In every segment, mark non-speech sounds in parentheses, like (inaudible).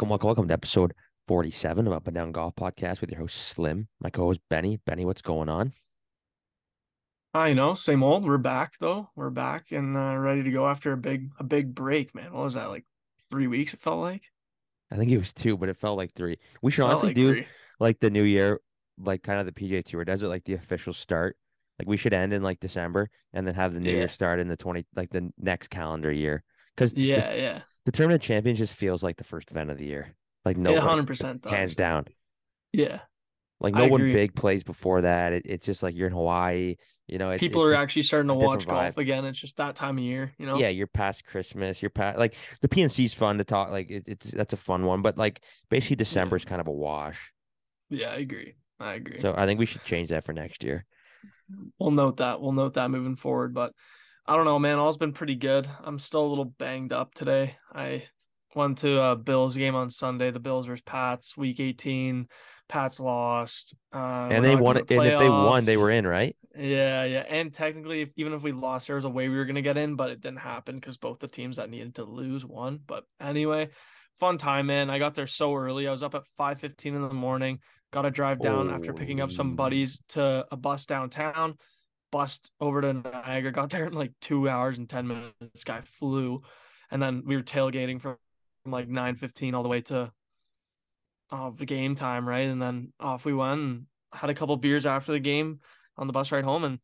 Welcome, welcome, welcome to episode 47 of Up and Down Golf Podcast with your host Slim, my co-host Benny. Benny, what's going on? I know, same old. We're back though. We're back and uh, ready to go after a big a big break, man. What was that like? Three weeks? It felt like. I think it was two, but it felt like three. We should honestly like do three. like the new year, like kind of the PGA Tour does it, like the official start. Like we should end in like December and then have the new Yeah. year start in the 20, like the next calendar year. Because Yeah, yeah. The tournament of champions just feels like the first event of the year. Like no, It 100% hands down. Yeah. Like I no one agree. big plays before that. It, it's just like you're in Hawaii. You know, it, People are actually starting to watch golf vibe. again. It's just that time of year, you know? yeah, you're past Christmas. You're past like the PNC's fun to talk. Like it, it's that's a fun one, but like basically December is kind of a wash. Yeah, I agree. I agree. So I think we should change that for next year. we'll note that. We'll note that moving forward. But I don't know, man. All's been pretty good. I'm still a little banged up today. I went to a Bills game on Sunday. The Bills versus Pats, week 18. Pats lost. Uh, and they won. going And if they won, they were in, right? Yeah, yeah. And technically, if, even if we lost, there was a way we were going to get in, but it didn't happen because both the teams that needed to lose won. But anyway, fun time, man. I got there so early. I was up at 5.15 in the morning. Got to drive down after picking up some buddies to a bus downtown. Bust over to Niagara. Got there in like two hours and 10 minutes. This guy flew. And then we were tailgating from, from like 9.15 all the way to uh, the game time, right? And then off we went and had a couple beers after the game on the bus ride home. And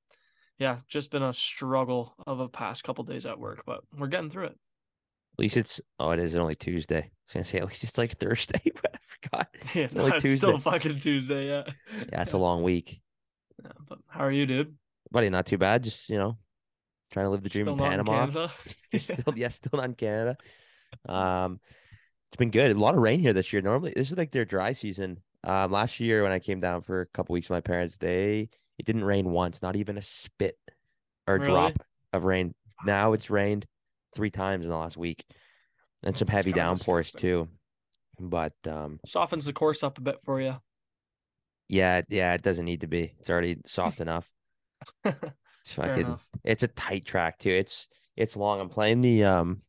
yeah, just been a struggle of a past couple days at work, but we're getting through it. At least it's oh, it is only Tuesday. I was gonna say at least it's like (laughs) Thursday, but I forgot. (laughs) Yeah, It's only no, (laughs) it's still Tuesday. fucking Tuesday. Yeah. Yeah, it's a long week, Yeah, but how are you, dude? Buddy. Not too bad. Just you know, trying to live the dream Still in Panama. Canada? (laughs) (laughs) still, yeah, still not in Canada. (laughs) Um, it's been good. A lot of rain here this year. Normally, this is like their dry season. Um, last year when I came down for a couple weeks with my parents, they it didn't rain once, not even a spit or Really? drop of rain. Now it's rained three times in the last week, and some heavy downpours too. But um, Softens the course up a bit for you. yeah, yeah, it doesn't need to be. It's already soft enough. (laughs) It's Fair fucking, enough. it's a tight track too. It's it's long. I'm playing the um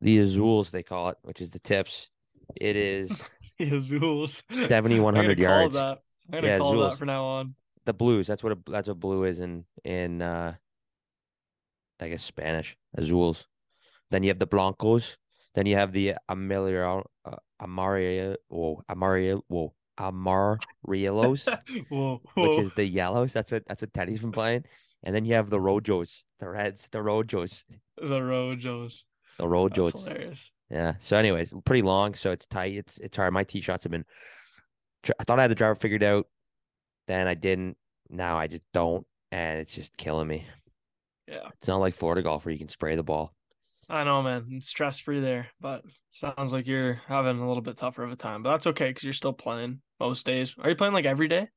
the Azules they call it, which is the tips. It is (laughs) Yeah, (laughs) Zools. 70, 100 yards. That. I'm gonna Yeah, call Zools. that from now on. the blues. That's what a that's what blue is in in uh I guess Spanish. Azules. Then you have the blancos. Then you have the Amarillo, uh, Amarillo, whoa, Amarillo, whoa, Amarielos, (laughs) whoa, which is the yellows. That's what that's what Teddy's been playing. And then you have the Rojos, the reds, the Rojos, the Rojos. the That's Rojos. hilarious. Yeah. So, anyways, pretty long, so it's tight. It's it's hard. My tee shots have been. I thought I had the driver figured out, then I didn't. Now I just don't, and it's just killing me. Yeah. It's not like Florida golf where you can spray the ball. I know, man. It's stress free there, but sounds like you're having a little bit tougher of a time. But that's okay because you're still playing most days. Are you playing like every day?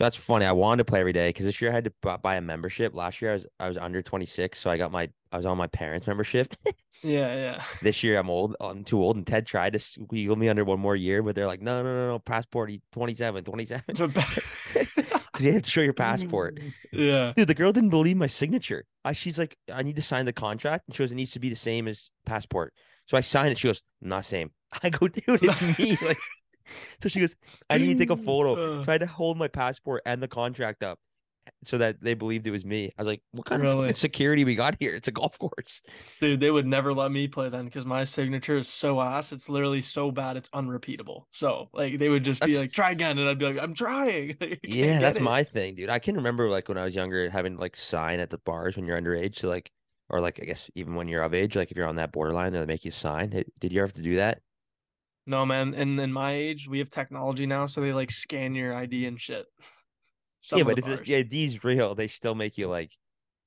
That's funny. I wanted to play every day because this year I had to buy a membership. Last year I was I was under twenty six, so I got my I was on my parents' membership. (laughs) Yeah, yeah. this year I'm old. I'm too old, and Ted tried to squeal me under one more year, but they're like, no, no, no, no, passport, you 27, 27. (laughs) It's a ba- Because you have to show your passport. Yeah. Dude, the girl didn't believe my signature. I, she's like, I need to sign the contract. And she goes, it needs to be the same as passport. So I signed it. She goes, not same. (laughs) I go, dude, it's me. (laughs) Like, so she goes, I need to take a photo. Uh. So I had to hold my passport and the contract up so that they believed it was me. I was like, what kind of Really? fucking security we got here? It's a golf course. Dude, they would never let me play then because my signature is so ass. It's literally so bad it's unrepeatable. So like they would just be That's- like, try again, and I'd be like, I'm trying. (laughs) Can't Yeah, that's it. my thing, dude. I can remember like when I was younger having like sign at the bars when you're underage. So like, or like I guess even when you're of age, like if you're on that borderline, they'll make you sign. Did did you ever have to do that? No, man. And in my age, we have technology now, so they like scan your ID and shit. Some yeah, but just, bars. yeah, these real. They still make you like.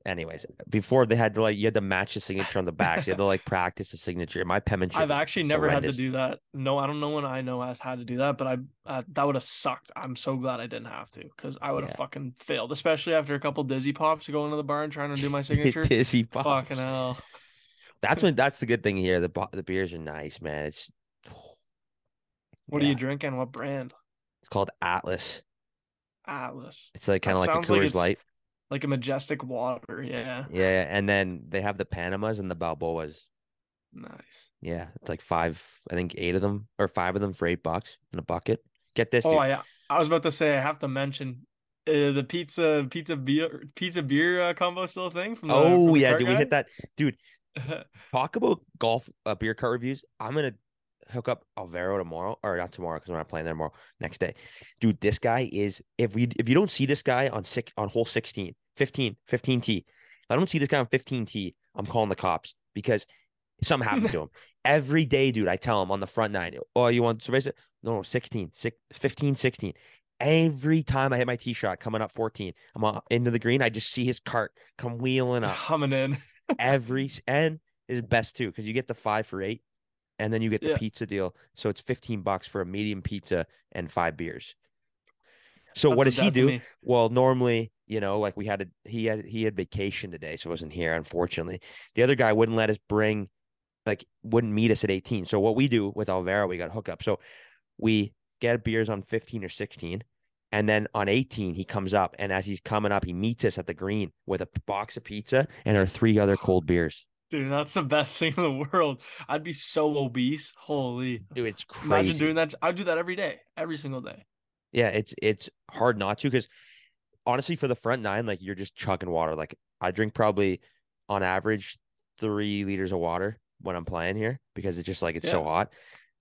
Anyways, before they had to like you had to match the signature on the back. So you had to like (laughs) practice the signature. My penmanship. I've actually never had to do that. No, I don't know when I know has had to do that, but I uh, that would have sucked. I'm so glad I didn't have to because I would have Yeah. fucking failed, especially after a couple dizzy pops going to the bar and trying to do my (laughs) signature. Dizzy pops. Fucking hell. (laughs) That's when. That's the good thing here. The the beers are nice, man. It's What are you drinking? What brand? it's called Atlas. Atlas. It's like kind of like a sounds like Light. Like a majestic water. Yeah. Yeah, and then they have the Panamas and the Balboas. Nice. Yeah, it's like five, I think eight of them or five of them for eight bucks in a bucket. Get this, Oh, dude. I I was about to say I have to mention uh, the pizza pizza beer pizza beer uh, combo still thing from the oh from yeah, did we hit that, dude? (laughs) Talk about golf uh, beer cart reviews. I'm gonna hook up Alvaro tomorrow, or not tomorrow because we're not playing there tomorrow. Next day, dude. This guy is if we if you don't see this guy on six on hole 16, 15, 15 T. If I don't see this guy on 15 T, I'm calling the cops because something (laughs) happened to him. Every day, dude, I tell him on the front nine, oh, you want to raise it? No, no, 16, six, 15, 16. Every time I hit my tee shot coming up 14, I'm on, into the green. I just see his cart come wheeling up humming in. (laughs) every and is best too because you get the five for eight, and then you get the Yeah. pizza deal. So it's fifteen bucks for a medium pizza and five beers. So That's what does he do? Well, normally, you know, like we had a he had he had vacation today, so wasn't here, unfortunately. The other guy wouldn't let us bring like wouldn't meet us at 18. So what we do with Alvaro, we got hookup. So we get beers on 15 or 16. And then on 18, he comes up. And as he's coming up, he meets us at the green with a box of pizza and our three other cold beers. Dude, that's the best thing in the world. I'd be so obese. Holy. Dude, it's crazy. Imagine doing that. I'd do that every day, every single day. Yeah, it's it's hard not to because honestly, for the front nine, like you're just chugging water. Like I drink probably on average three liters of water when I'm playing here because it's just like it's so hot.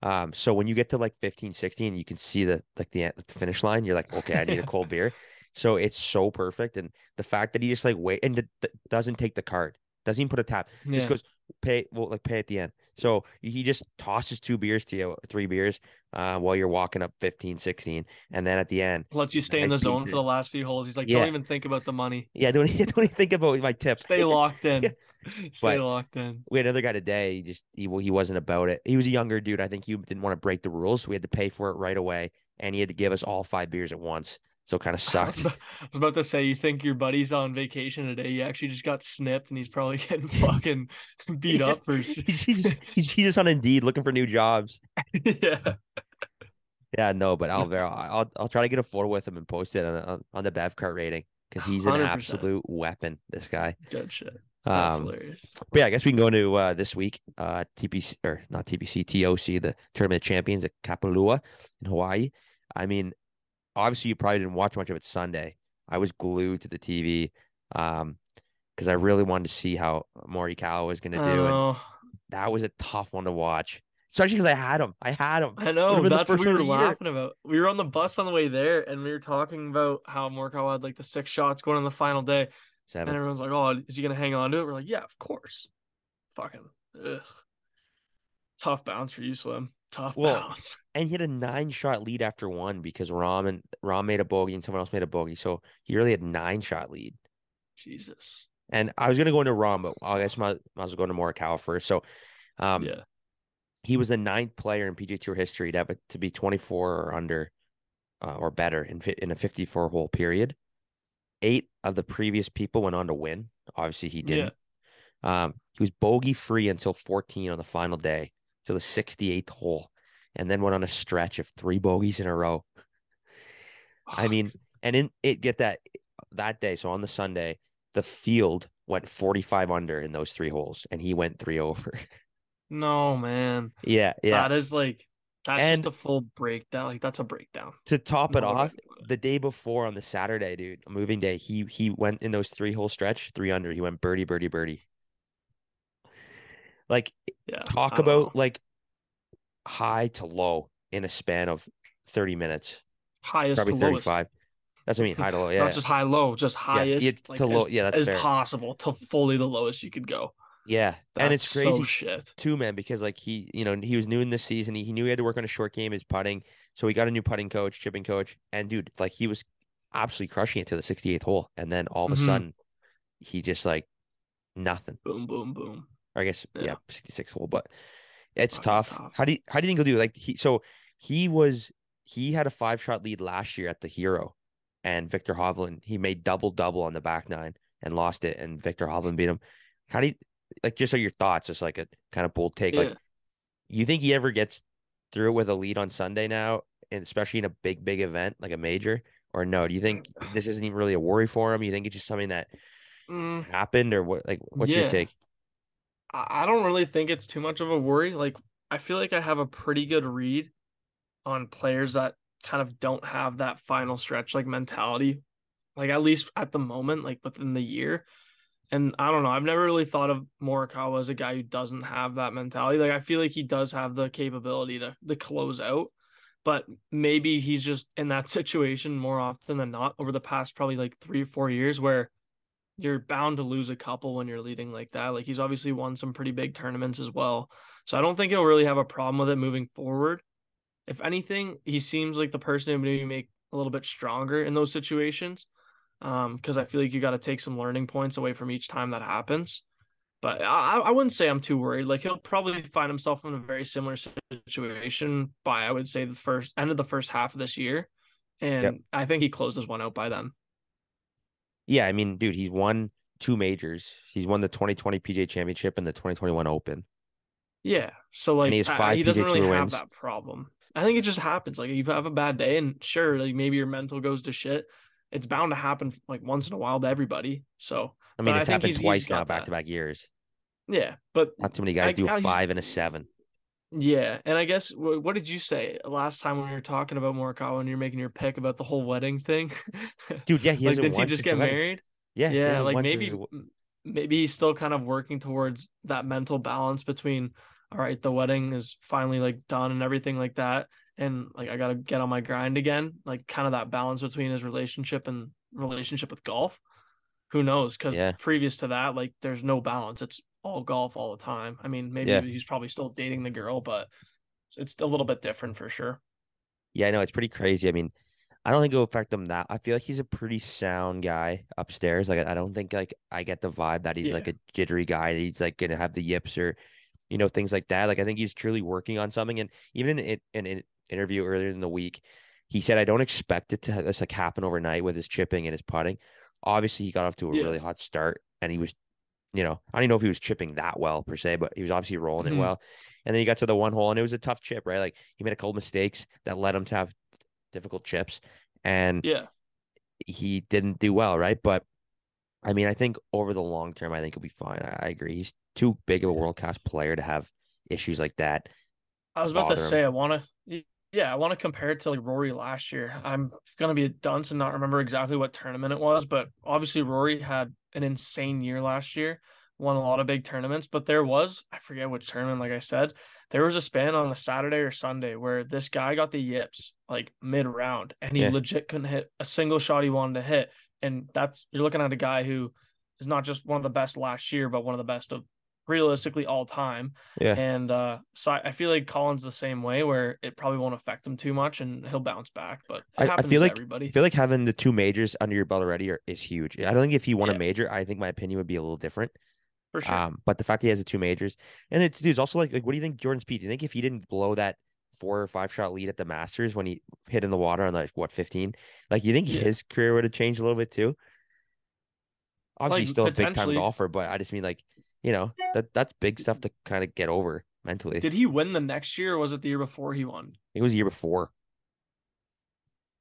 Um, so when you get to like 15, 16, you can see the like the, the finish line. You're like, okay, I need a (laughs) cold beer. So it's so perfect, and the fact that he just like wait and d- d- doesn't take the card, doesn't even put a tap, Yeah. just goes pay well like pay at the end. So he just tosses two beers to you, three beers, uh, while you're walking up 15, 16, and then at the end, Lets you stay in the zone pizza. for the last few holes. He's like, Yeah. don't even think about the money. yeah, don't (laughs) don't even think about my tip. Stay (laughs) locked in. Yeah. (laughs) Stay But- locked in. we had another guy today. He just he he wasn't about it. He was a younger dude. I think he didn't want to break the rules, so we had to pay for it right away, and he had to give us all five beers at once. So kind of (laughs) I sucked. I was about to say, you think your buddy's on vacation today? He actually just got snipped, and he's probably (laughs) getting (laughs) fucking beat He up just- for. he's, he's, he's, he's just on Indeed looking for new jobs. yeah. Yeah, no, but Alvaro, I'll I'll try to get a photo with him and post it on on, on the Bev cart rating because he's an 100%. absolute weapon. This guy. Good shit. That's Um, hilarious. But yeah, I guess we can go into uh, this week. Uh, TPC or not TPC, TOC, the Tournament of Champions at Kapalua in Hawaii. I mean, obviously you probably didn't watch much of it Sunday. I was glued to the TV, um, because I really wanted to see how Morikawa was going to do, and that was a tough one to watch, especially because I had him. I had him. I know. That's what we were year. laughing about. We were on the bus on the way there, and we were talking about how Morikawa had like the six shots going on the final day, Seven. and everyone's like, "Oh, is he gonna hang on to it?" We're like, "Yeah, of course." Fucking ugh. tough bounce for you, Slim. Tough Well, bounce. (laughs) and he had a nine shot lead after one because Rahm and Rahm made a bogey and someone else made a bogey. So he really had nine shot lead. Jesus. And I was gonna go into Rahm, but I guess might, might as well go into Morikawa first. So um yeah. he was the ninth player in PGA Tour history to have it to be 24 or under uh, or better in fi- in a 54 hole period. Eight of the previous people went on to win. Obviously, he didn't. Um, he was bogey free until 14 on the final day, till the 68th hole, and then went on a stretch of three bogeys in a row. I mean, and in it get that that day. So on the Sunday, the field went 45 under in those three holes, and he went three over. (laughs) no, man. yeah, yeah. That is like that's And- just a full breakdown. Like that's a breakdown. to top it No off, to the day before on the Saturday, dude, moving day, he he went in those three hole stretch, three under. He went birdie, birdie, birdie. Like Yeah. talk about know. like high to low in a span of 30 minutes, highest probably to lowest. 35. That's what I mean, high to low. Yeah. Not just high low, just highest yeah, like, to as, low. Yeah, that's as fair. possible to fully the lowest you could go. Yeah. and it's crazy So shit. too, man, because like he, you know, he was new in this season. He, he knew he had to work on a short game, his putting. So he got a new putting coach, chipping coach. And dude, like he was absolutely crushing it to the 68th hole. And then all of a Mhm. sudden, he just like nothing. Boom, boom, boom. I guess Yeah. yeah, 66 hole, but it's tough. tough. How do you how do you think he'll do? Like he so he was he had a five shot lead last year at the Hero, and Viktor Hovland he made double double on the back nine and lost it, and Viktor Hovland beat him. How do you like? Just are your thoughts? Just like a kind of bold take. Yeah. Like you think he ever gets through with a lead on Sunday now, and especially in a big big event like a major, or no? Do you think (sighs) this isn't even really a worry for him? You think it's just something that Mm, happened, or what? Like what's your Yeah. take? I don't really think it's too much of a worry. Like I feel like I have a pretty good read on players that kind of don't have that final stretch like mentality. Like at least at the moment, like within the year. And I don't know. I've never really thought of Morikawa as a guy who doesn't have that mentality. Like I feel like he does have the capability to to close out, but maybe he's just in that (laughs) situation more often than not over the past probably like three or four years where you're bound to lose a couple when you're leading like that. Like he's obviously won some pretty big tournaments as well. So I don't think he'll really have a problem with it moving forward. If anything, he seems like the person who maybe make a little bit stronger in those situations. Um, because I feel like you got to take some learning points away from each time that happens. But I, I wouldn't say I'm too worried. Like he'll probably find himself in a very similar situation by I would say the first end of the first half of this year. And yep. I think he closes one out by then. Yeah, I mean, dude, he's won two majors. He's won the 2020 PGA Championship and the 2021 Open. Yeah, so like and he, has five he doesn't really have that problem. I think it just happens. Like you have a bad day, and sure, like maybe your mental goes to shit. It's bound to happen like once in a while to everybody. So I mean, it's I happened twice now, back to back years. Yeah, but not too many guys I, do I, five and a seven. Yeah, and I guess what, what, did you say last time when we were talking about Morikawa and you're making your pick about the whole wedding thing? Dude, yeah, (laughs) he like, did he just get married? Yeah, yeah, like maybe his... maybe he's still kind of working towards that mental balance between all right, the wedding is finally like done and everything like that, and like I gotta get on my grind again, like kind of that balance between his relationship and relationship with golf. Who knows? Because yeah. previous to that, like there's no balance. It's all golf all the time. I mean, maybe yeah. he's probably still dating the girl, but it's a little bit different for sure. Yeah, I know it's pretty crazy. I mean, I don't think it'll affect him that. I feel like he's a pretty sound guy upstairs. Like I don't think like I get the vibe that he's yeah. like a jittery guy. he's like gonna have the yips or, you know, things like that. Like I think he's truly working on something. And even in, in an interview earlier in the week, he said, "I don't expect it to just like happen overnight with his chipping and his putting." Obviously, he got off to a yeah. really hot start, and he was you know, I don't even know if he was chipping that well per se, but he was obviously rolling mm-hmm. it well. And then he got to the one hole and it was a tough chip, right? Like he made a couple mistakes that led him to have difficult chips. And yeah, he didn't do well, right? But I mean, I think over the long term, I think he'll be fine. I, I agree. He's too big of a world class player to have issues like that. I was about to say, I want to, yeah, I want to compare it to like Rory last year. I'm gonna be a dunce and not remember exactly what tournament it was, but obviously Rory had an insane year last year, won a lot of big tournaments. But there was, I forget which tournament, like I said, there was a span on a Saturday or Sunday where this guy got the yips like mid round and he yeah. legit couldn't hit a single shot he wanted to hit. And that's, you're looking at a guy who is not just one of the best last year, but one of the best of realistically all time. Yeah. And uh, so I, I, feel like Collin's the same way, where it probably won't affect him too much, and he'll bounce back. But I, I, feel like everybody. I feel like having the two majors under your belt already are, is huge. I don't think if he won yeah. a major, I think my opinion would be a little different. For sure. Um, but the fact he has the two majors, and it's also like, like, what do you think, Jordan Spieth? Do you think if he didn't blow that four or five shot lead at the Masters when he hit in the water on like what fifteen, like you think yeah. his career would have changed a little bit too? Obviously, like, still a big time golfer, but I just mean like you know that that's big stuff to kind of get over mentally. Did he win the next year, or was it the year before he won? It was the year before.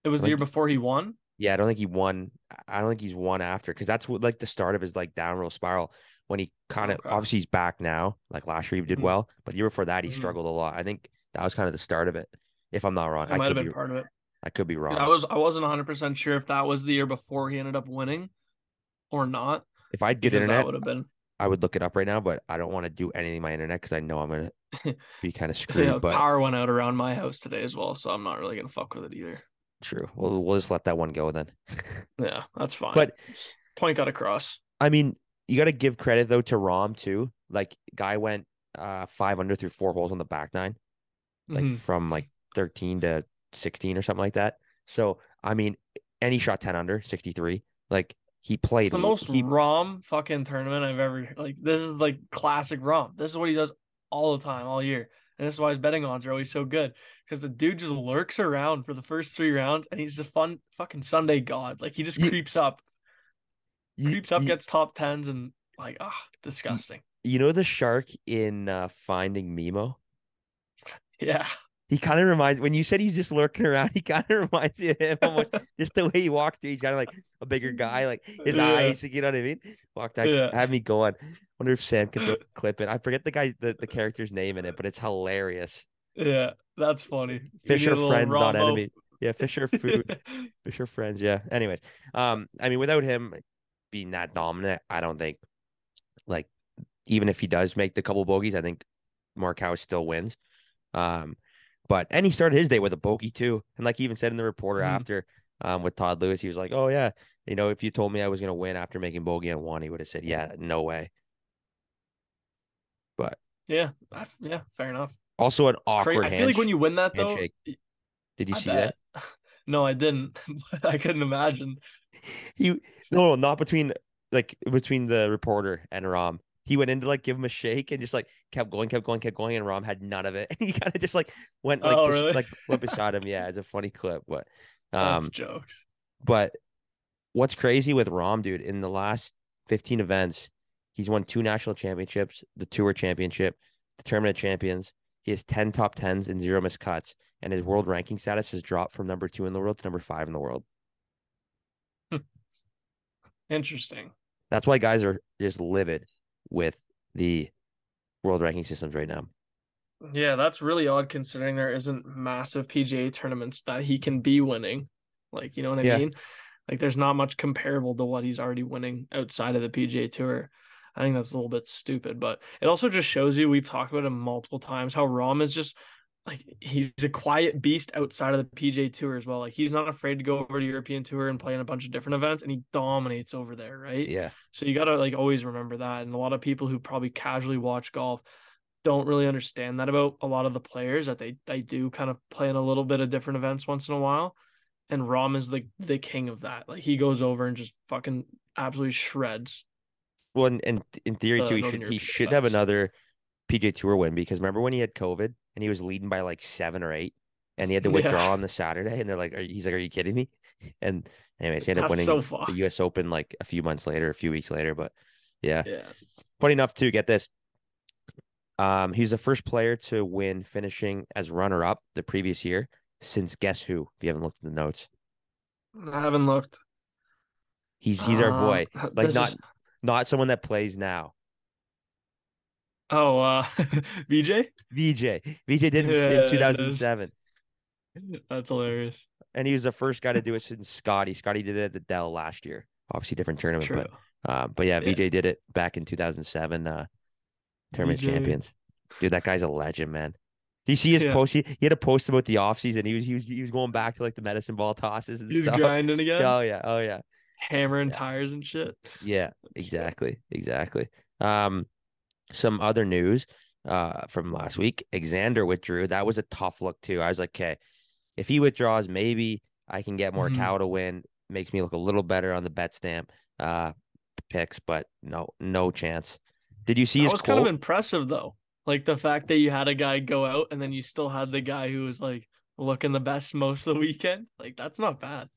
It was the year before he won. Yeah, I don't think he won. I don't think he's won after because that's what like the start of his like downward spiral when he kind of okay. obviously he's back now. Like last year he did mm-hmm. well, but the year before that he mm-hmm. struggled a lot. I think that was kind of the start of it. If I'm not wrong, it I might have been be, part of it. I could be wrong. I was I wasn't 100 percent sure if that was the year before he ended up winning, or not. If I'd get internet, that would have been. I would look it up right now, but I don't want to do anything my internet because I know I'm gonna (laughs) be kind (laughs) of screwed. yeah, but power went out around my house today as well, so I'm not really gonna fuck with it either. True. Well, we'll just let that one go then. (laughs) yeah, that's fine. But just point got across. I mean, you got to give credit though to Rahm too. Like, guy went uh five under through four holes on the back nine, like mm-hmm. from like 13 to 16 or something like that. So I mean, any shot 10 under 63. Like he played it's the most he, Rahm fucking tournament I've ever like. This is like classic Rahm. This is what he does all the time, all year. And this is why his betting odds are always so good because the dude just lurks around for the first three rounds and he's just fun fucking Sunday god. Like he just you, creeps up, you, creeps up, you, gets top tens, and like ah, oh, disgusting. You know the shark in uh, Finding Nemo? (laughs) Yeah. He kind of reminds when you said he's just lurking around. (laughs) He kind of reminds you of him almost (laughs) just the way he walks through. He's kind of like a bigger guy, like his yeah. eyes. You know what I mean? Walk that yeah. had me going. Wonder if Sam throw- (laughs) clip it. I forget the guy, the, the character's name in it, but it's hilarious. Yeah, that's funny. Fisher friends, not enemy. Yeah, Fisher food, Fisher friends. Yeah. Anyways, um, I mean, without him being that dominant, I don't think, like, even if he does make the couple bogeys, I think Morikawa still wins. Um, but and he started his day with a bogey too, and like he even said in the reporter Mhm. after, um, with Todd Lewis, he was like, "Oh yeah, you know, if you told me I was gonna win after making bogey on one, he would have said, yeah, no way." But yeah, I, yeah, fair enough. also an awkward I feel like when you win that though, handshake. Did you I see that? (laughs) No, I didn't. (laughs) I couldn't imagine. (laughs) He no, no, not between like between the reporter and Rahm. He went in to like give him a shake and just like kept going, kept going, kept going, and Rahm had none of it. (laughs) And he kind of just like went like Oh, just, really? like went (laughs) beside him. Yeah, it's a funny clip, but That's um, jokes. but what's crazy with Rahm, dude, in the last 15 events, he's won two national championships, the tour championship, the tournament of champions. He has 10 top tens and zero missed cuts, and his world ranking status has dropped from number two in the world to number five in the world. (laughs) Interesting. That's why guys are just livid with the world ranking systems right now. Yeah, that's really odd considering there isn't massive PGA tournaments that he can be winning. Like, you know what I Yeah. mean? Like, there's not much comparable to what he's already winning outside of the PGA Tour. I think that's a little bit stupid, but it also just shows you we've talked about him multiple times how Rahm is just like he's a quiet beast outside of the PGA Tour as well. Like, he's not afraid to go over to European Tour and play in a bunch of different events, and he dominates over there, right? Yeah. So you gotta like always remember that. And a lot of people who probably casually watch golf don't really understand that about a lot of the players that they they do kind of play in a little bit of different events once in a while. And Rahm is like the king of that. Like he goes over and just fucking absolutely shreds. Well, and, and in theory too, he should he European should have another PGA Tour win because remember when he had COVID and he was leading by like seven or eight, and he had to withdraw Yeah. on the Saturday, and they're like, are, he's like, "Are you kidding me?" (laughs) And anyways, he ended up winning so the. U.S. Open like a few months later, a few weeks later. But yeah, Yeah. funny enough to get this. Um, he's the first player to win finishing as runner up the previous year since guess who? If you haven't looked at the notes, I haven't looked. he's he's our boy. Um, Like not is- not someone that plays now. Oh uh (laughs) VJ? VJ. VJ did it Yeah, in 2007. That's hilarious. And he was the first guy to do it since Scottie. Scottie did it at the Dell last year. Obviously, different tournament, True. but uh, but yeah, Yeah. VJ did it back in 2007. Uh, tournament VJ. champions. Dude, that guy's a legend, man. Do you see his Yeah. post? He, he had a post about the offseason. He was he was he was going back to like the medicine ball tosses and He's stuff. grinding (laughs) again, Oh yeah, oh yeah, hammering Yeah. tires and shit. yeah. Exactly, exactly. Um, some other news uh from last week. Xander withdrew. That was a tough look too. I was like, okay, if he withdraws, maybe I can get more Mhm. cow to win. Makes me look a little better on the Betstamp uh picks, but no, no chance. Did you see That his was quote? kind of impressive though. Like the fact that you had a guy go out and then you still had the guy who was like looking the best most of the weekend. Like that's not bad.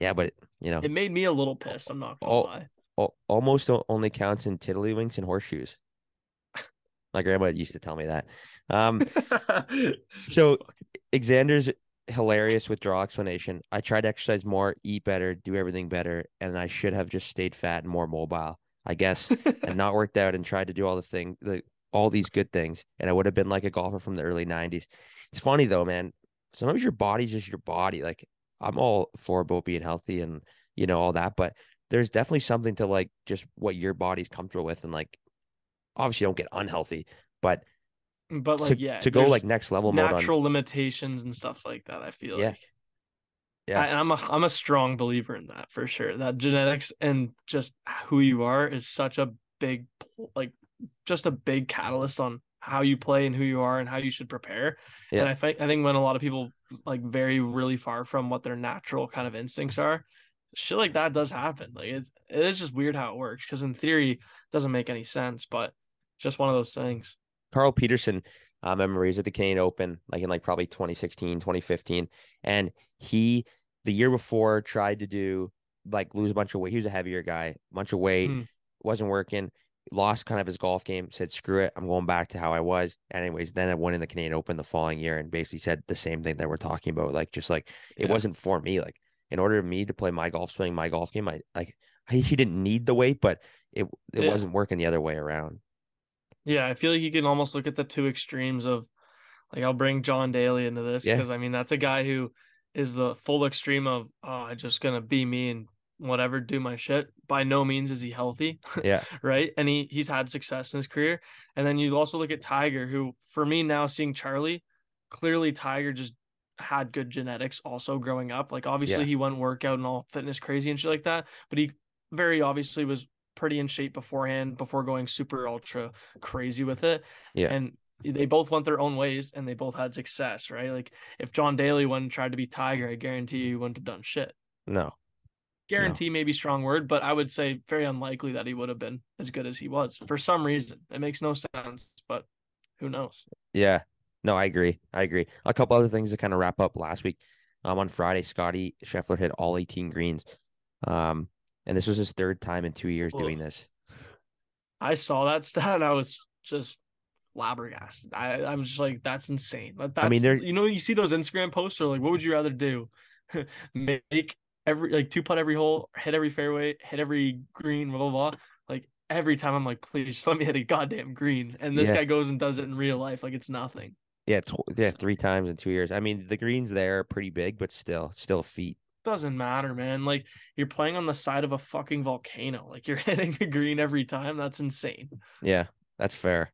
yeah, but you know, It made me a little pissed. I'm not gonna Oh, lie. al- almost only counts in tiddlywinks and horseshoes. My grandma used to tell me that. Um, (laughs) so Xander's hilarious withdrawal explanation. I tried to exercise more, eat better, do everything better, and I should have just stayed fat and more mobile. I guess (laughs) and not worked out and tried to do all the thing the all these good things, and I would have been like a golfer from the early '90s. It's funny though, man. Sometimes your body's just your body. Like I'm all for about being healthy and you know all that, but there's definitely something to like just what your body's comfortable with, and like obviously don't get unhealthy, but but to, like yeah, to go like next level mode on natural limitations and stuff like that. I feel Yeah. like. yeah I, and I'm a I'm a strong believer in that for sure. That genetics and just who you are is such a big like just a big catalyst on how you play and who you are and how you should prepare. Yeah. And I think I think when a lot of people like vary really far from what their natural kind of instincts are, shit like that does happen. Like it's it is just weird how it works because in theory it doesn't make any sense, but just one of those things. Carl Pettersson, uh, remember he was at the Canadian Open, like in like probably 2016, 2015. And he, the year before, tried to do like lose a bunch of weight. He was a heavier guy, bunch of weight, Mm. wasn't working, lost kind of his golf game, said, screw it, I'm going back to how I was. Anyways, then I won in the Canadian Open the following year and basically said the same thing that we're talking about. Like, just like it Yeah. wasn't for me. Like, in order for me to play my golf swing, my golf game, I like, he, he didn't need the weight, but it it Yeah. wasn't working the other way around. Yeah, I feel like you can almost look at the two extremes of like I'll bring John Daly into this Yeah. because I mean that's a guy who is the full extreme of ah, oh I'm just gonna be me and whatever do my shit. By no means is he healthy, Yeah, (laughs) right? And he he's had success in his career. And then you also look at Tiger, who for me now seeing Charlie, clearly Tiger just had good genetics also growing up. Like obviously Yeah. he went workout and all fitness crazy and shit like that, but he very obviously was pretty in shape beforehand before going super ultra crazy with it. Yeah. And they both went their own ways and they both had success, right? Like if John Daly went and tried to be Tiger, I guarantee you he wouldn't have done shit. no, Guarantee maybe strong word, but I would say very unlikely that he would have been as good as he was for some reason. It makes no sense, but who knows? yeah, no, I agree. I agree. A couple other things to kind of wrap up last week. Um, on Friday, Scottie Scheffler hit all 18 greens. Um, and this was his third time in two years doing this. I saw that stat and I was just flabbergasted. I I was just like, that's insane. That's, I mean, there- you know, you see those Instagram posts are like, what would you rather do? (laughs) Make every like two putt every hole, hit every fairway, hit every green, blah blah blah. Like every time I'm like, please just let me hit a goddamn green. And this Yeah. guy goes and does it in real life, like it's nothing. Yeah, tw- yeah, three times in two years. I mean, the greens there are pretty big, but still, still feet. Doesn't matter, man. Like you're playing on the side of a fucking volcano. (laughs) Like you're hitting the green every time. That's insane. Yeah, that's fair.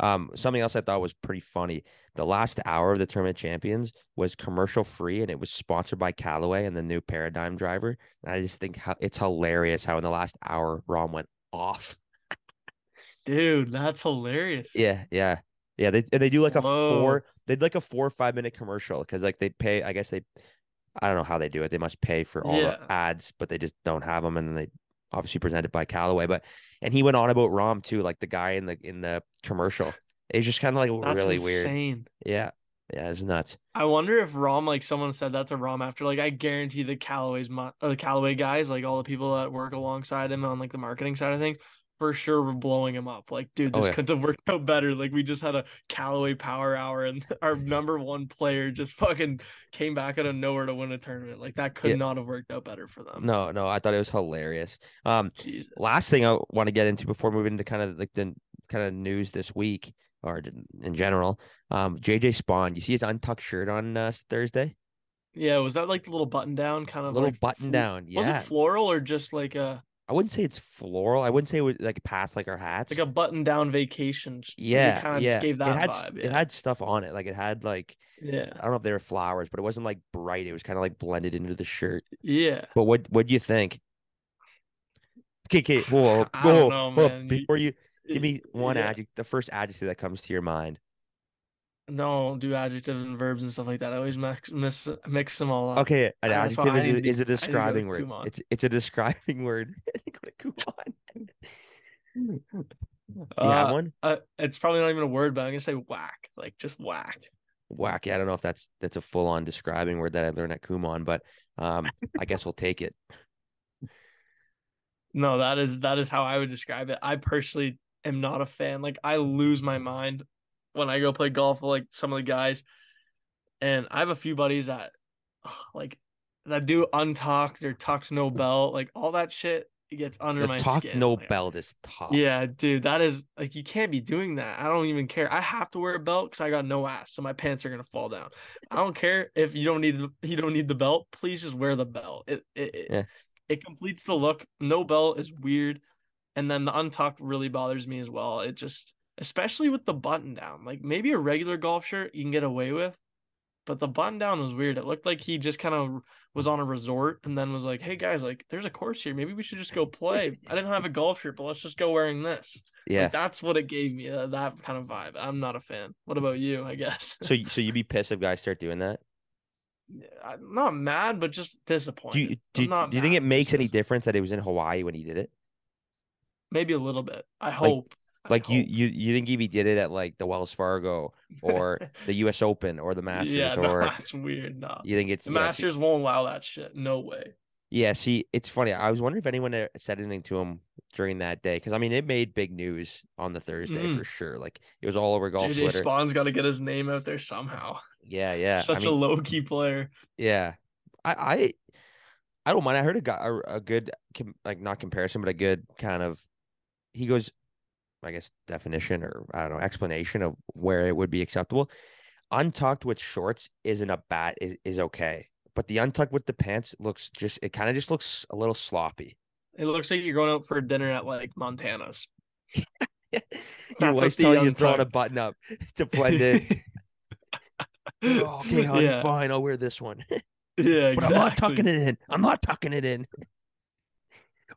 Um, something else I thought was pretty funny. The last hour of the tournament champions was commercial free, and it was sponsored by Callaway and the new Paradym driver. And I just think how it's hilarious how in the last hour Rahm went off. Dude, that's hilarious. Yeah, yeah, yeah. They and they do like a Whoa. four. They'd like a four or five minute commercial because like they pay. I guess they. I don't know how they do it. They must pay for all Yeah. the ads, but they just don't have them, and then they obviously present it by Callaway. But and he went on about Rahm too, like the guy in the in the commercial. It's just kind of like That's really weird. Yeah, yeah, it's nuts. I wonder if Rahm, like someone said that to Rom after, like I guarantee the Callaway's, mo- the Callaway guys, like all the people that work alongside him on like the marketing side of things, for sure were blowing him up. Like, dude, Oh, this yeah. couldn't have worked out better. Like, we just had a Callaway Power Hour, and (laughs) our number one player just fucking came back out of nowhere to win a tournament. Like, that could Yeah. not have worked out better for them. No, no, I thought it was hilarious. Um, Jesus. last thing I want to get into before moving into kind of like the kind of news this week or in general. Um, JJ Spaun, you see his untucked shirt on uh, Thursday? Yeah, was that like the little button down kind of Little like button fl- down. Was it floral or just like a I wouldn't say it's floral. I wouldn't say it was like past like our hats. like a button down vacation? yeah, it kind of yeah. gave that it had vibe. it had stuff on it. Like it had like yeah, I don't know if they were flowers, but it wasn't like bright. It was kind of like blended into the shirt. yeah. But what what do you think? Okay, okay, (sighs) whoa, whoa, know, man. Before you give me one Yeah. adjective, the first adjective that comes to your mind. No, do adjectives and verbs and stuff like that. I always mix mix, mix them all up. Okay, an adjective is a, is a I need to go to describing word. It's it's a describing (laughs) word. Go to Kumon. You have Uh, one? uh, it's probably not even a word, but I'm gonna say whack. Like just whack. Wacky. I don't know if that's that's a full on describing word that I learned at Kumon, but um, I guess we'll take it. No, that is that is how I would describe it. I personally am not a fan. Like I lose my mind when I go play golf with like some of the guys. And I have a few buddies that (sighs) like that do untucked or tucked no belt, like all that shit it gets under The my talk skin. no Like, belt is tough. Yeah, dude, that is like you can't be doing that. I don't even care. I have to wear a belt because I got no ass, so my pants are gonna fall down. I don't care if you don't need the, you don't need the belt. Please just wear the belt. It it it, Yeah. it completes the look. No belt is weird, and then the untuck really bothers me as well. It just especially with the button down. Like maybe a regular golf shirt you can get away with, but the button down was weird. It looked like he just kind of was on a resort and then was like, "Hey guys, like there's a course here. Maybe we should just go play. I didn't have a (laughs) golf shirt, but let's just go wearing this." yeah. Like, that's what it gave me. Uh, that kind of vibe. I'm not a fan. What about you? I guess. So so you'd be pissed if guys start doing that? I'm not mad, but just disappointed. Do you do, do you think it makes any difference that it was in Hawaii when he did it? Maybe a little bit. I hope. Like you you you think if he did it at like the Wells Fargo or (laughs) the U.S. Open or the Masters yeah, (laughs) no, or that's weird. No, you think it's the yeah, see- Masters won't allow that shit. No way. Yeah, see, it's funny. I was wondering if anyone said anything to him during that day because I mean, it made big news on the Thursday Mhm. for sure. Like it was all over golf JJ Twitter. Spaun's got to get his name out there somehow. (laughs) Yeah, yeah. Such I mean, a low key player. yeah. I, I, I don't mind. I heard a guy a, a good like not comparison, but a good kind of. He goes, I guess definition or I don't know explanation of where it would be acceptable. Untucked with shorts isn't a bat is, is okay, but the untucked with the pants looks just it kind of just looks a little sloppy. It looks like you're going out for dinner at like Montana's. (laughs) Your That's wife's telling you to throw a button up (laughs) to blend in. (laughs) oh, okay, honey, yeah, fine, I'll wear this one. yeah, but. I'm not tucking it in. I'm not tucking it in.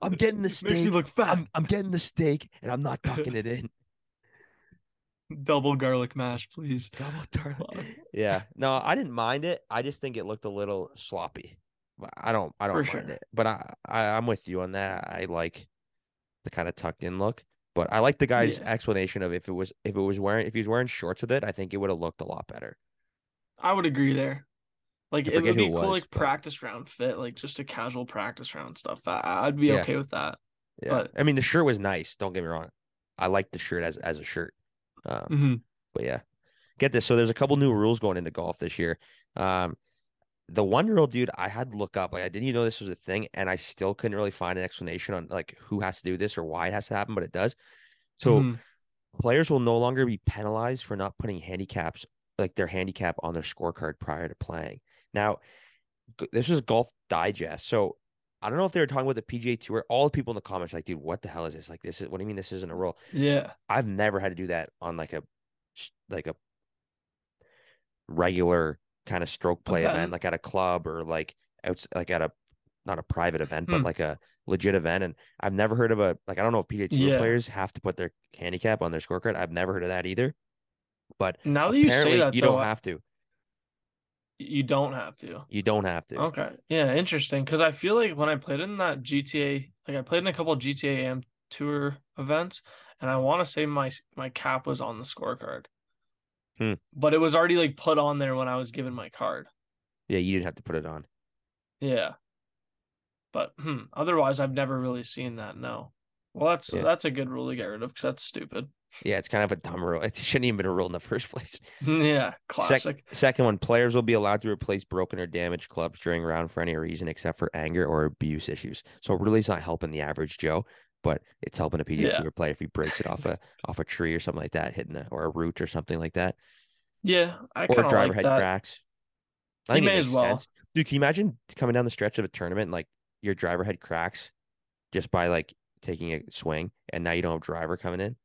I'm getting the (laughs) Makes me steak. look fat. I'm I'm getting the steak, and I'm not tucking it in. (laughs) Double garlic mash, please. Double garlic. Yeah, no, I didn't mind it. I just think it looked a little sloppy. I don't, I don't For mind sure. it. But I, I, I'm with you on that. I like the kind of tucked in look. But I like the guy's Yeah. explanation of if it was if it was wearing if he was wearing shorts with it, I think it would have looked a lot better. I would agree there. Like it would be cool, was, like but- practice round fit, like just a casual practice round stuff. That I'd be Yeah. okay with that. Yeah, But- I mean the shirt was nice. Don't get me wrong. I like the shirt as as a shirt. Um, hmm But yeah, get this. So there's a couple new rules going into golf this year. Um, the one rule, dude, I had to look up. Like I didn't even know this was a thing, and I still couldn't really find an explanation on like who has to do this or why it has to happen, but it does. So Mhm. players will no longer be penalized for not putting handicaps like their handicap on their scorecard prior to playing. Now, this is Golf Digest, so I don't know if they were talking about the PGA Tour. All the people in the comments are like, dude, what the hell is this? Like, this is what do you mean this isn't a rule? yeah, I've never had to do that on like a like a regular kind of stroke play event, Event. like at a club or like outs like at a not a private event, but Hmm. like a legit event. And I've never heard of a like I don't know if PGA Tour Yeah. players have to put their handicap on their scorecard. I've never heard of that either. But Now that you say that, you though, don't have to. You don't have to. You don't have to. Okay, yeah, interesting. Because I feel like when I played in that GTA, like I played in a couple of GTA AM Tour events, and I want to say my my cap was on the scorecard, Hmm. but it was already like put on there when I was given my card. Yeah, you didn't have to put it on. Yeah. But hmm, otherwise, I've never really seen that. No. Well, that's Yeah. that's a good rule to get rid of because that's stupid. Yeah, it's kind of a dumb rule. It shouldn't even been a rule in the first place. (laughs) yeah, classic. Second one, players will be allowed to replace broken or damaged clubs during round for any reason except for anger or abuse issues. So really, it's not helping the average Joe, but it's helping a PGA Yeah. Tour player if he breaks it off a (laughs) off a tree or something like that, hitting a, or a root or something like that, Yeah, I or driver like head that. cracks. I think it may makes as well. sense, dude. Can you imagine coming down the stretch of a tournament and like your driver head cracks just by like taking a swing, and now you don't have driver coming in?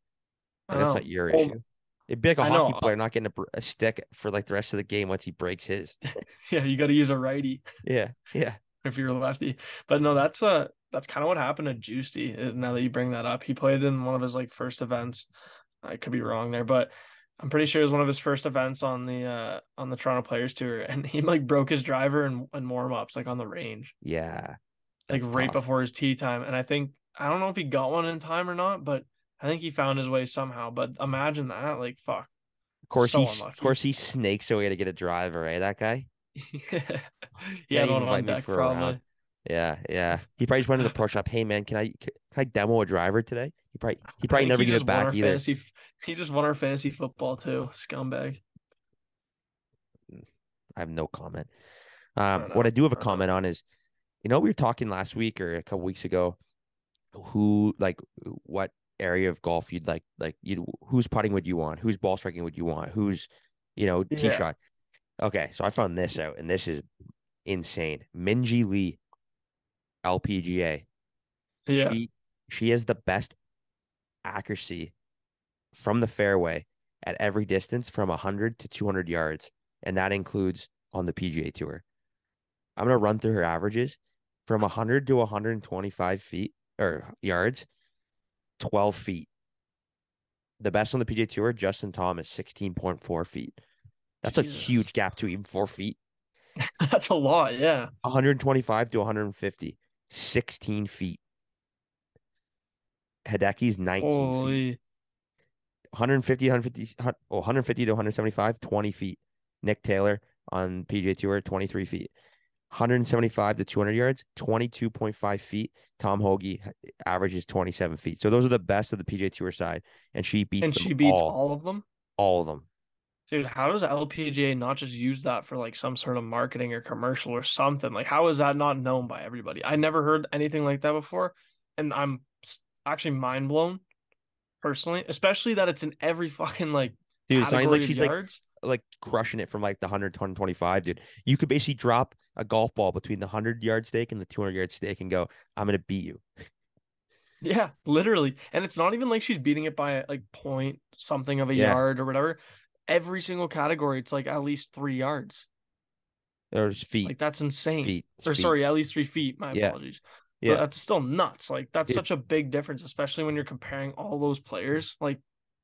I And that's not your Well, issue. It'd be like a I hockey uh, player not getting a, a stick for like the rest of the game once he breaks his. (laughs) Yeah, you got to use a righty (laughs) Yeah, yeah. if you're a lefty. But no, that's uh that's kind of what happened to Juicy. uh, Now that you bring that up, he played in one of his like first events. I could be wrong there, but I'm pretty sure it was one of his first events on the uh on the Toronto Players Tour, (laughs) and he like broke his driver and and warm ups like on the range. Yeah. like That's right tough. before his tee time. And I think I don't know if he got one in time or not, but I think he found his way somehow. But imagine that, like fuck. Of course, so he of course he snakes away to get a driver, right? That guy. (laughs) Can't had one on deck for a round. probably. Yeah, yeah. He probably just went to the pro shop. Hey man, can I can I demo a driver today? He probably he probably never he get just it back either. Fantasy, (laughs) he just won our fantasy football too, scumbag. I have no comment. Um, I what I do have a comment on is, you know, we were talking last week or a couple weeks ago, who like what area of golf you'd like, like you whose putting would you want, whose ball striking would you want, who's you know, tee Yeah. shot. Okay, so I found this out, and this is insane. Minjee Lee, LPGA. Yeah, She she has the best accuracy from the fairway at every distance from 100 to 200 yards, and that includes on the PGA Tour. I'm gonna run through her averages from 100 to 125 feet or yards, 12 feet. The best on the PGA Tour, Justin Thomas, 16.4 feet. That's a huge gap to even four feet. (laughs) that's a lot. Yeah, 125 to 150, 16 feet. Hideki's 19 feet. 150, 150, oh, 150 to 175, 20 feet. Nick Taylor on PGA Tour, 23 feet. 175 to 200 yards, 22.5 feet. Tom Hoge averages 27 feet. So those are the best of the PGA Tour side, and she beats And she beats all, all of them. all of them. Dude, how does LPGA not just use that for like some sort of marketing or commercial or something? Like, how is that not known by everybody? I never heard anything like that before, and I'm actually mind blown personally, especially that it's in every (laughs) fucking like Dude, it's not like she's yards. like crushing it from like the 100 125, dude. You could basically drop a golf ball between the 100 yard stake and the 200 yard stake and go, I'm going to beat you. (laughs) Yeah, literally. And it's not even like she's beating it by like point something of a Yeah. yard or whatever. Every single category, it's like at least three yards. There's feet. Like that's insane. feet. or feet. sorry, at least three feet. My Yeah. apologies. Yeah. But that's still nuts. Like that's It- such a big difference, especially when you're comparing all those players. Like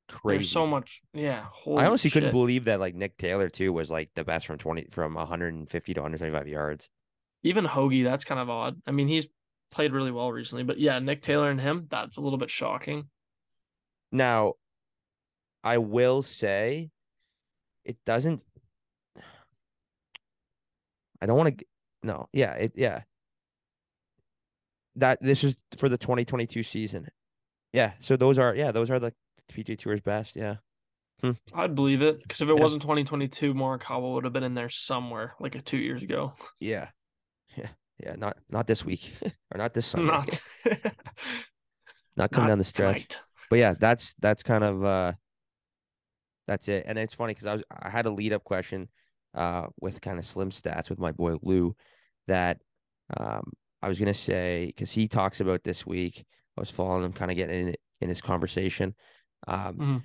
Crazy. there's so much. Yeah. Holy I honestly couldn't believe that like Nick Taylor too was like the best from 20 from 150 to 175 yards. Even Hoge, that's kind of odd. I mean, he's played really well recently, but yeah, Nick Taylor and him, that's a little bit shocking. Now, I will say it doesn't I don't want to no, yeah, it yeah. That this is for the 2022 season. Yeah, so those are yeah, those are the PGA Tour's best, yeah. I'd believe it because if it Yeah. wasn't 2022, Morikawa would have been in there somewhere like a two years ago. Yeah. (laughs) Yeah. Yeah, not not this week (laughs) or not this Sunday. Not, (laughs) not coming not down the stretch. tonight. But yeah, that's that's kind of uh that's it. And it's funny because I was I had a lead up question uh with kind of slim stats with my boy Lou that um I was gonna say because he talks about this week. I was following him, kind of getting in in his conversation. Um Mhm.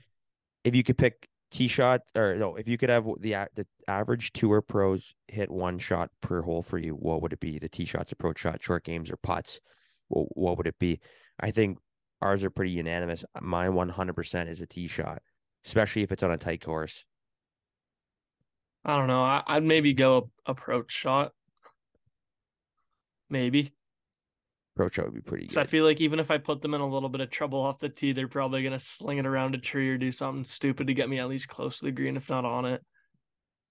if you could pick tee shot or no, if you could have the the average tour pros hit one shot per hole for you, what would it be? The tee shots, approach shot, short games, or putts? What, what would it be? I think ours are pretty unanimous. Mine 100% is a tee shot, especially if it's on a tight course. I don't know. I, I'd maybe go approach shot. Maybe. Approach shot would be pretty Because I feel like even if I put them in a little bit of trouble off the tee, they're probably gonna sling it around a tree or do something stupid to get me at least close to the green, if not on it.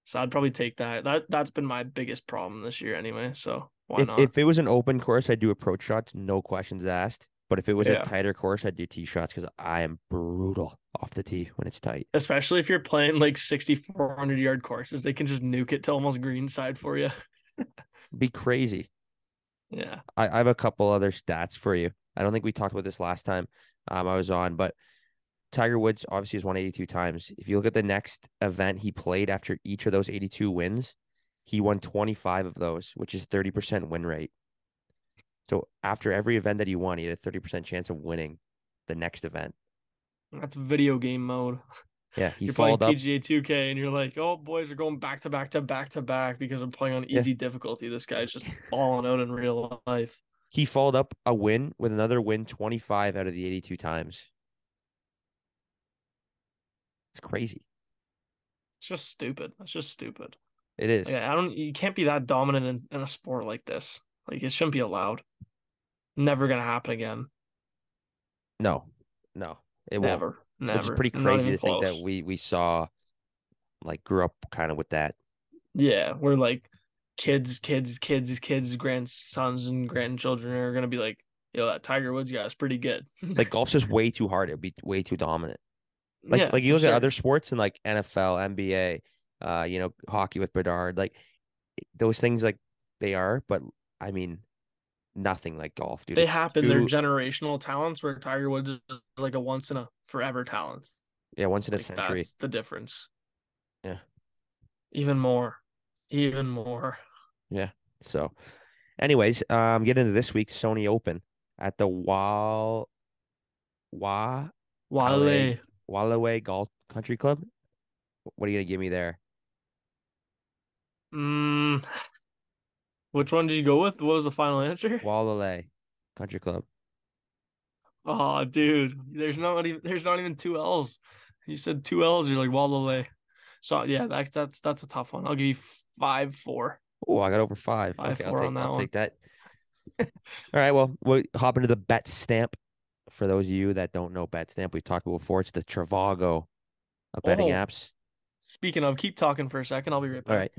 So I'd probably take that. That that's been my biggest problem this year anyway. So why If, not? if it was an open course, I'd do approach shots, no questions asked. But if it was Yeah. a tighter course, I'd do tee shots because I am brutal off the tee when it's tight. Especially if you're playing like 6,400 yard courses, they can just nuke it to almost green side for you. (laughs) be crazy. Yeah. I, I have a couple other stats for you. I don't think we talked about this last time um, I was on, but Tiger Woods obviously has won 82 times. If you look at the next event he played after each of those 82 wins, he won 25 of those, which is 30% win rate. So after every event that he won, he had a 30% chance of winning the next event. That's video game mode. (laughs) Yeah, he you're playing. PGA 2K and you're like, oh, boys are going back to back to back to back because I'm playing on Yeah. easy difficulty. This guy's just (laughs) balling out in real life. He followed up a win with another win 25 out of the 82 times. It's crazy. It's just stupid. It's just stupid. It is. Yeah, I don't. You can't be that dominant in, in a sport like this. Like it shouldn't be allowed. Never gonna happen again. No, no, it won't. Never. Which is pretty crazy to think that we we saw, like, grew up kind of with that. Yeah, we're like kids, kids, kids, kids, grandsons and grandchildren are gonna be like, yo, that Tiger Woods guy is pretty good. (laughs) Like golf's just way too hard. It'd be way too dominant. Like Yeah, like you look at other sports and like NFL, NBA, uh, you know, hockey with Bedard, like those things like they are, but I mean, nothing like golf, dude. they It's happen. They're generational talents where Tiger Woods is like a once in a forever talent. yeah, once in a century. that's the difference. Yeah. Even more. Even more. Yeah. So, anyways, um, get into this week's Sony Open at the Wal Wa Wale. Wallaway Golf Country Club. What are you gonna give me there? Mm, which one did you go with? What was the final answer? (laughs) Wallaway Country Club. Oh, dude, there's not even there's not even two L's. You said two L's. You're like Wale. So yeah, that's that's that's a tough one. I'll give you five four. Oh, I got over five. Five, okay, I'll four take on that I'll one. take that. (laughs) All right, well, we'll hop into the Betstamp. For those of you that don't know Betstamp, we've talked about before. It's the Trivago of betting Oh, apps. Speaking of, keep talking for a second. I'll be right back. All right.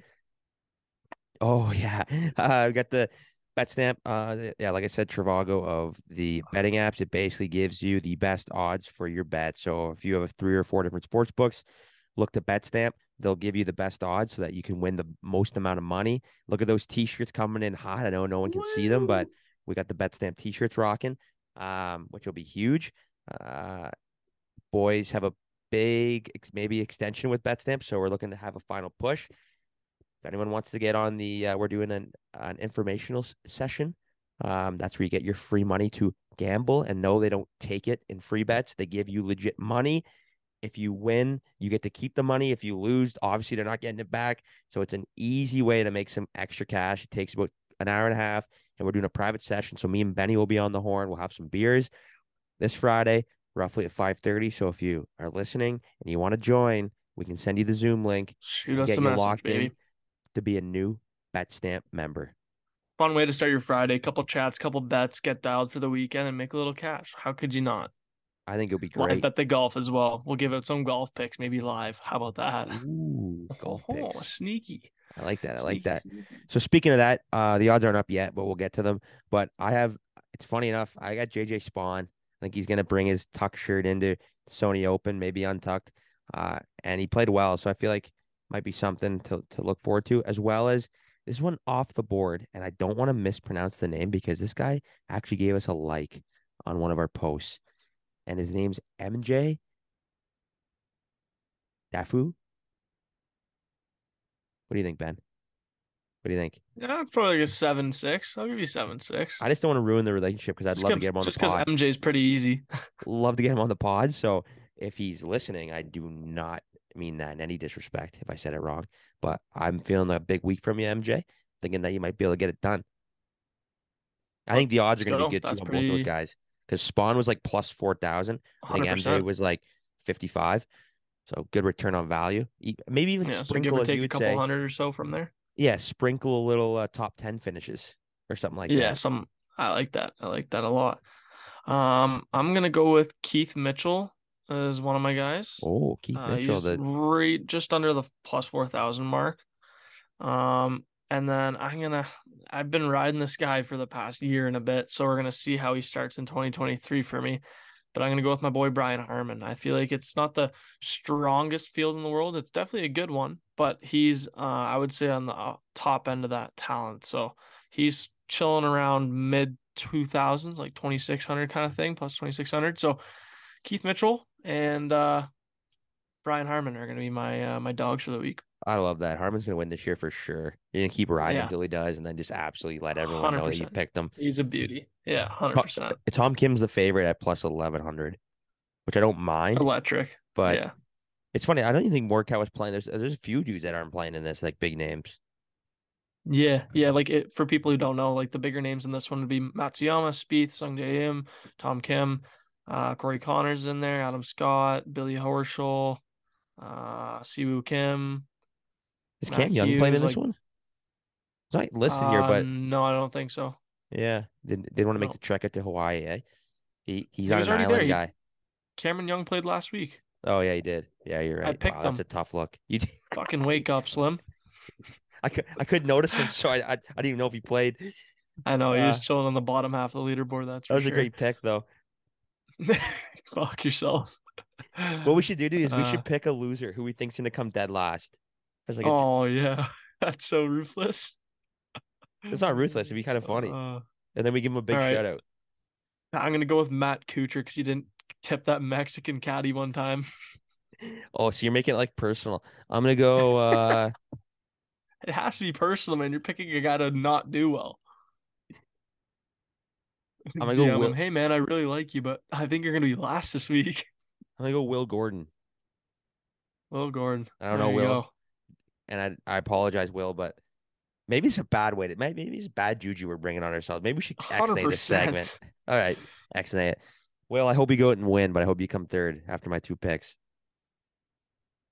Oh (laughs) yeah, uh, we got the Betstamp. Uh, yeah, like I said, Trivago of the betting apps. It basically gives you the best odds for your bet. So if you have three or four different sports books, look to BetStamp. They'll give you the best odds so that you can win the most amount of money. Look at those t-shirts coming in hot. I know no one can see them, but we got the BetStamp t-shirts rocking, um, which will be huge. Uh, boys have a big maybe extension with BetStamp, so we're looking to have a final push. If anyone wants to get on the, uh, we're doing an an informational session. Um, that's where you get your free money to gamble, and no, they don't take it in free bets. They give you legit money if you win, you get to keep the money. If you lose, obviously they're not getting it back. So it's an easy way to make some extra cash. It takes about an hour and a half, and we're doing a private session. So me and Benny will be on the horn. We'll have some beers this Friday, roughly at 5:30. So if you are listening and you want to join, we can send you the Zoom link. Shoot us a message, baby. To be a new BetStamp member. Fun way to start your Friday. Couple chats, couple bets, get dialed for the weekend, and make a little cash. How could you not? I think it'll be great. I bet the golf as well. We'll give out some golf picks, maybe live. How about that? Ooh, (laughs) golf oh, picks. sneaky. I like that. I like that. Sneaky. So speaking of that, uh, the odds aren't up yet, but we'll get to them. But I have. It's funny enough. I got JJ Spaun. I think he's gonna bring his tuck shirt into Sony Open, maybe untucked. Uh, and he played well, so I feel like might be something to to look forward to, as well as this one off the board. And I don't want to mispronounce the name because this guy actually gave us a like on one of our posts and his name's MJ Daffue. What do you think, Ben? What do you think? Yeah, it's probably like a seven six. I'll give you seven six. I just don't want to ruin the relationship because I'd just love to get him on the pod. Just because MJ's pretty easy. (laughs) love to get him on the pod. So if he's listening, I do not mean that in any disrespect if I said it wrong. But I'm feeling a big week from you, MJ. Thinking that you might be able to get it done. I think the odds are going to be good too on pretty... both those guys because Spaun was like plus four thousand. I think MJ was like fifty five. So good return on value. Maybe even yeah, sprinkle so take a couple say. hundred or so from there. Yeah, sprinkle a little uh, top ten finishes or something like yeah, that. Yeah, some I like that. I like that a lot. Um, I'm gonna go with Keith Mitchell as one of my guys. Oh, Keith uh, Mitchell, the... right just under the plus four thousand mark. Um, and then I'm gonna I've been riding this guy for the past year and a bit, so we're gonna see how he starts in 2023 for me. But I'm gonna go with my boy Brian Harman. I feel like it's not the strongest field in the world. It's definitely a good one, but he's uh, I would say on the uh, top end of that talent. So he's chilling around mid 2000s, like 2600 kind of thing, plus 2600. So Keith Mitchell and uh, Brian Harman are gonna be my uh, my dogs for the week. I love that. Harman's gonna win this year for sure. You're gonna keep riding yeah. until he does, and then just absolutely let everyone 100%. know that you picked him. He's a beauty. Yeah, hundred percent. Tom Kim's the favorite at plus eleven hundred, which I don't mind. Electric, but yeah, it's funny. I don't even think Morikawa was playing. There's there's a few dudes that aren't playing in this, like big names. Yeah, yeah. Like it, for people who don't know, like the bigger names in this one would be Matsuyama, Spieth, Sungjae Im, Tom Kim, uh, Corey Conners in there, Adam Scott, Billy Horschel, uh, Siwoo Kim, is Cam Young Hughes, playing in this like, one? It's not listed uh, here, but no, I don't think so. Yeah, didn't didn't want to make no. the trek out to Hawaii. Eh? He he's he on an island there. guy. He, Cameron Young played last week. Oh yeah, he did. Yeah, you're right. I picked wow, him. That's a tough look. You fucking wake up, Slim. (laughs) I could I couldn't notice him, so I, I, I didn't even know if he played. I know he uh, was chilling on the bottom half of the leaderboard. That's that was sure. a great pick, though. (laughs) Fuck yourself. What we should do, dude, is we uh, should pick a loser who we think's gonna come dead last. Like oh a... yeah, (laughs) that's so ruthless. It's not ruthless. It'd be kind of funny. Uh, and then we give him a big right. shout out. I'm gonna go with Matt Kuchar because he didn't tip that Mexican caddy one time. (laughs) Oh, so you're making it like personal. I'm gonna go. uh It has to be personal, man. You're picking a guy to not do well. I'm gonna go. Will... Hey, man, I really like you, but I think you're gonna be last this week. (laughs) I'm gonna go Will Gordon. Will Gordon. I don't there know Will. Go and I I apologize, Will, but maybe it's a bad way to maybe it's bad juju we're bringing on ourselves. Maybe we should exnate this segment. (laughs) All right, exnate it. Well, I hope you go out and win, but I hope you come third after my two picks.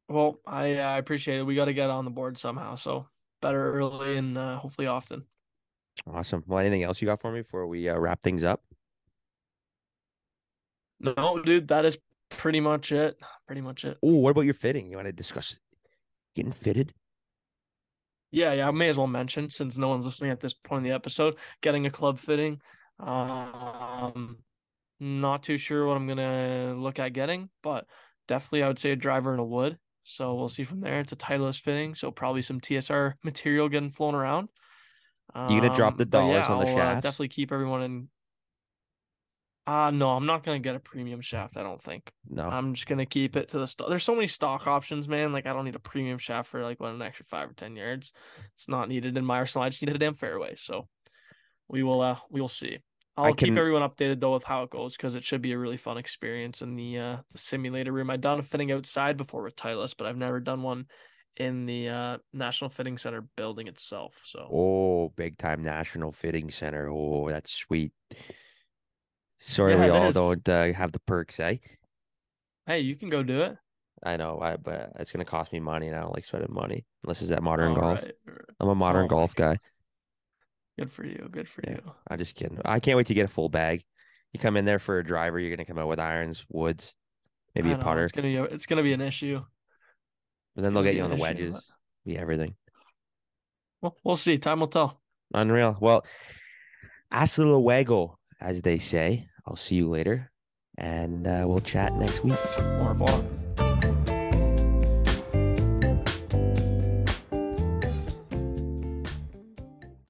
Well, I I appreciate it. We got to get on the board somehow, so better early and uh, hopefully often. Awesome. Well, anything else you got for me before we uh, wrap things up? No, dude, that is pretty much it. Pretty much it. Oh, what about your fitting? You want to discuss getting fitted? Yeah, yeah, I may as well mention since no one's listening at this point in the episode, getting a club fitting. Um, not too sure what I'm gonna look at getting, but definitely I would say a driver and a wood. So we'll see from there. It's a Titleist fitting, so probably some TSR material getting flown around. You gonna drop the Um, but dollars yeah, on the I'll, uh, shafts? definitely keep everyone in. Uh no, I'm not gonna get a premium shaft. I don't think. No. I'm just gonna keep it to the stock. There's so many stock options, man. Like I don't need a premium shaft for like what an extra five or ten yards. It's not needed in my arsenal. I just need a damn fairway. So we will uh we will see. I'll can- keep everyone updated though with how it goes because it should be a really fun experience in the uh the simulator room. I've done a fitting outside before with Titleist, but I've never done one in the uh National Fitting Center building itself. So Oh, big time National Fitting Center. Oh, that's sweet. Sorry, Yeah, we all is. don't uh, have the perks, eh? hey, you can go do it. I know, I, but it's gonna cost me money, and I don't like spending money unless it's at modern All golf. right. I'm a modern Oh golf guy. Good for you. Good for Yeah. you. I'm just kidding. I can't wait to get a full bag. You come in there for a driver, you're gonna come out with irons, woods, maybe a know, putter, It's gonna be it's gonna be an issue. But then they'll get you on the wedges, be everything. Well, we'll see. Time will tell. Unreal. Well, hasta luego, as they say. I'll see you later, and uh, we'll chat next week. Au revoir.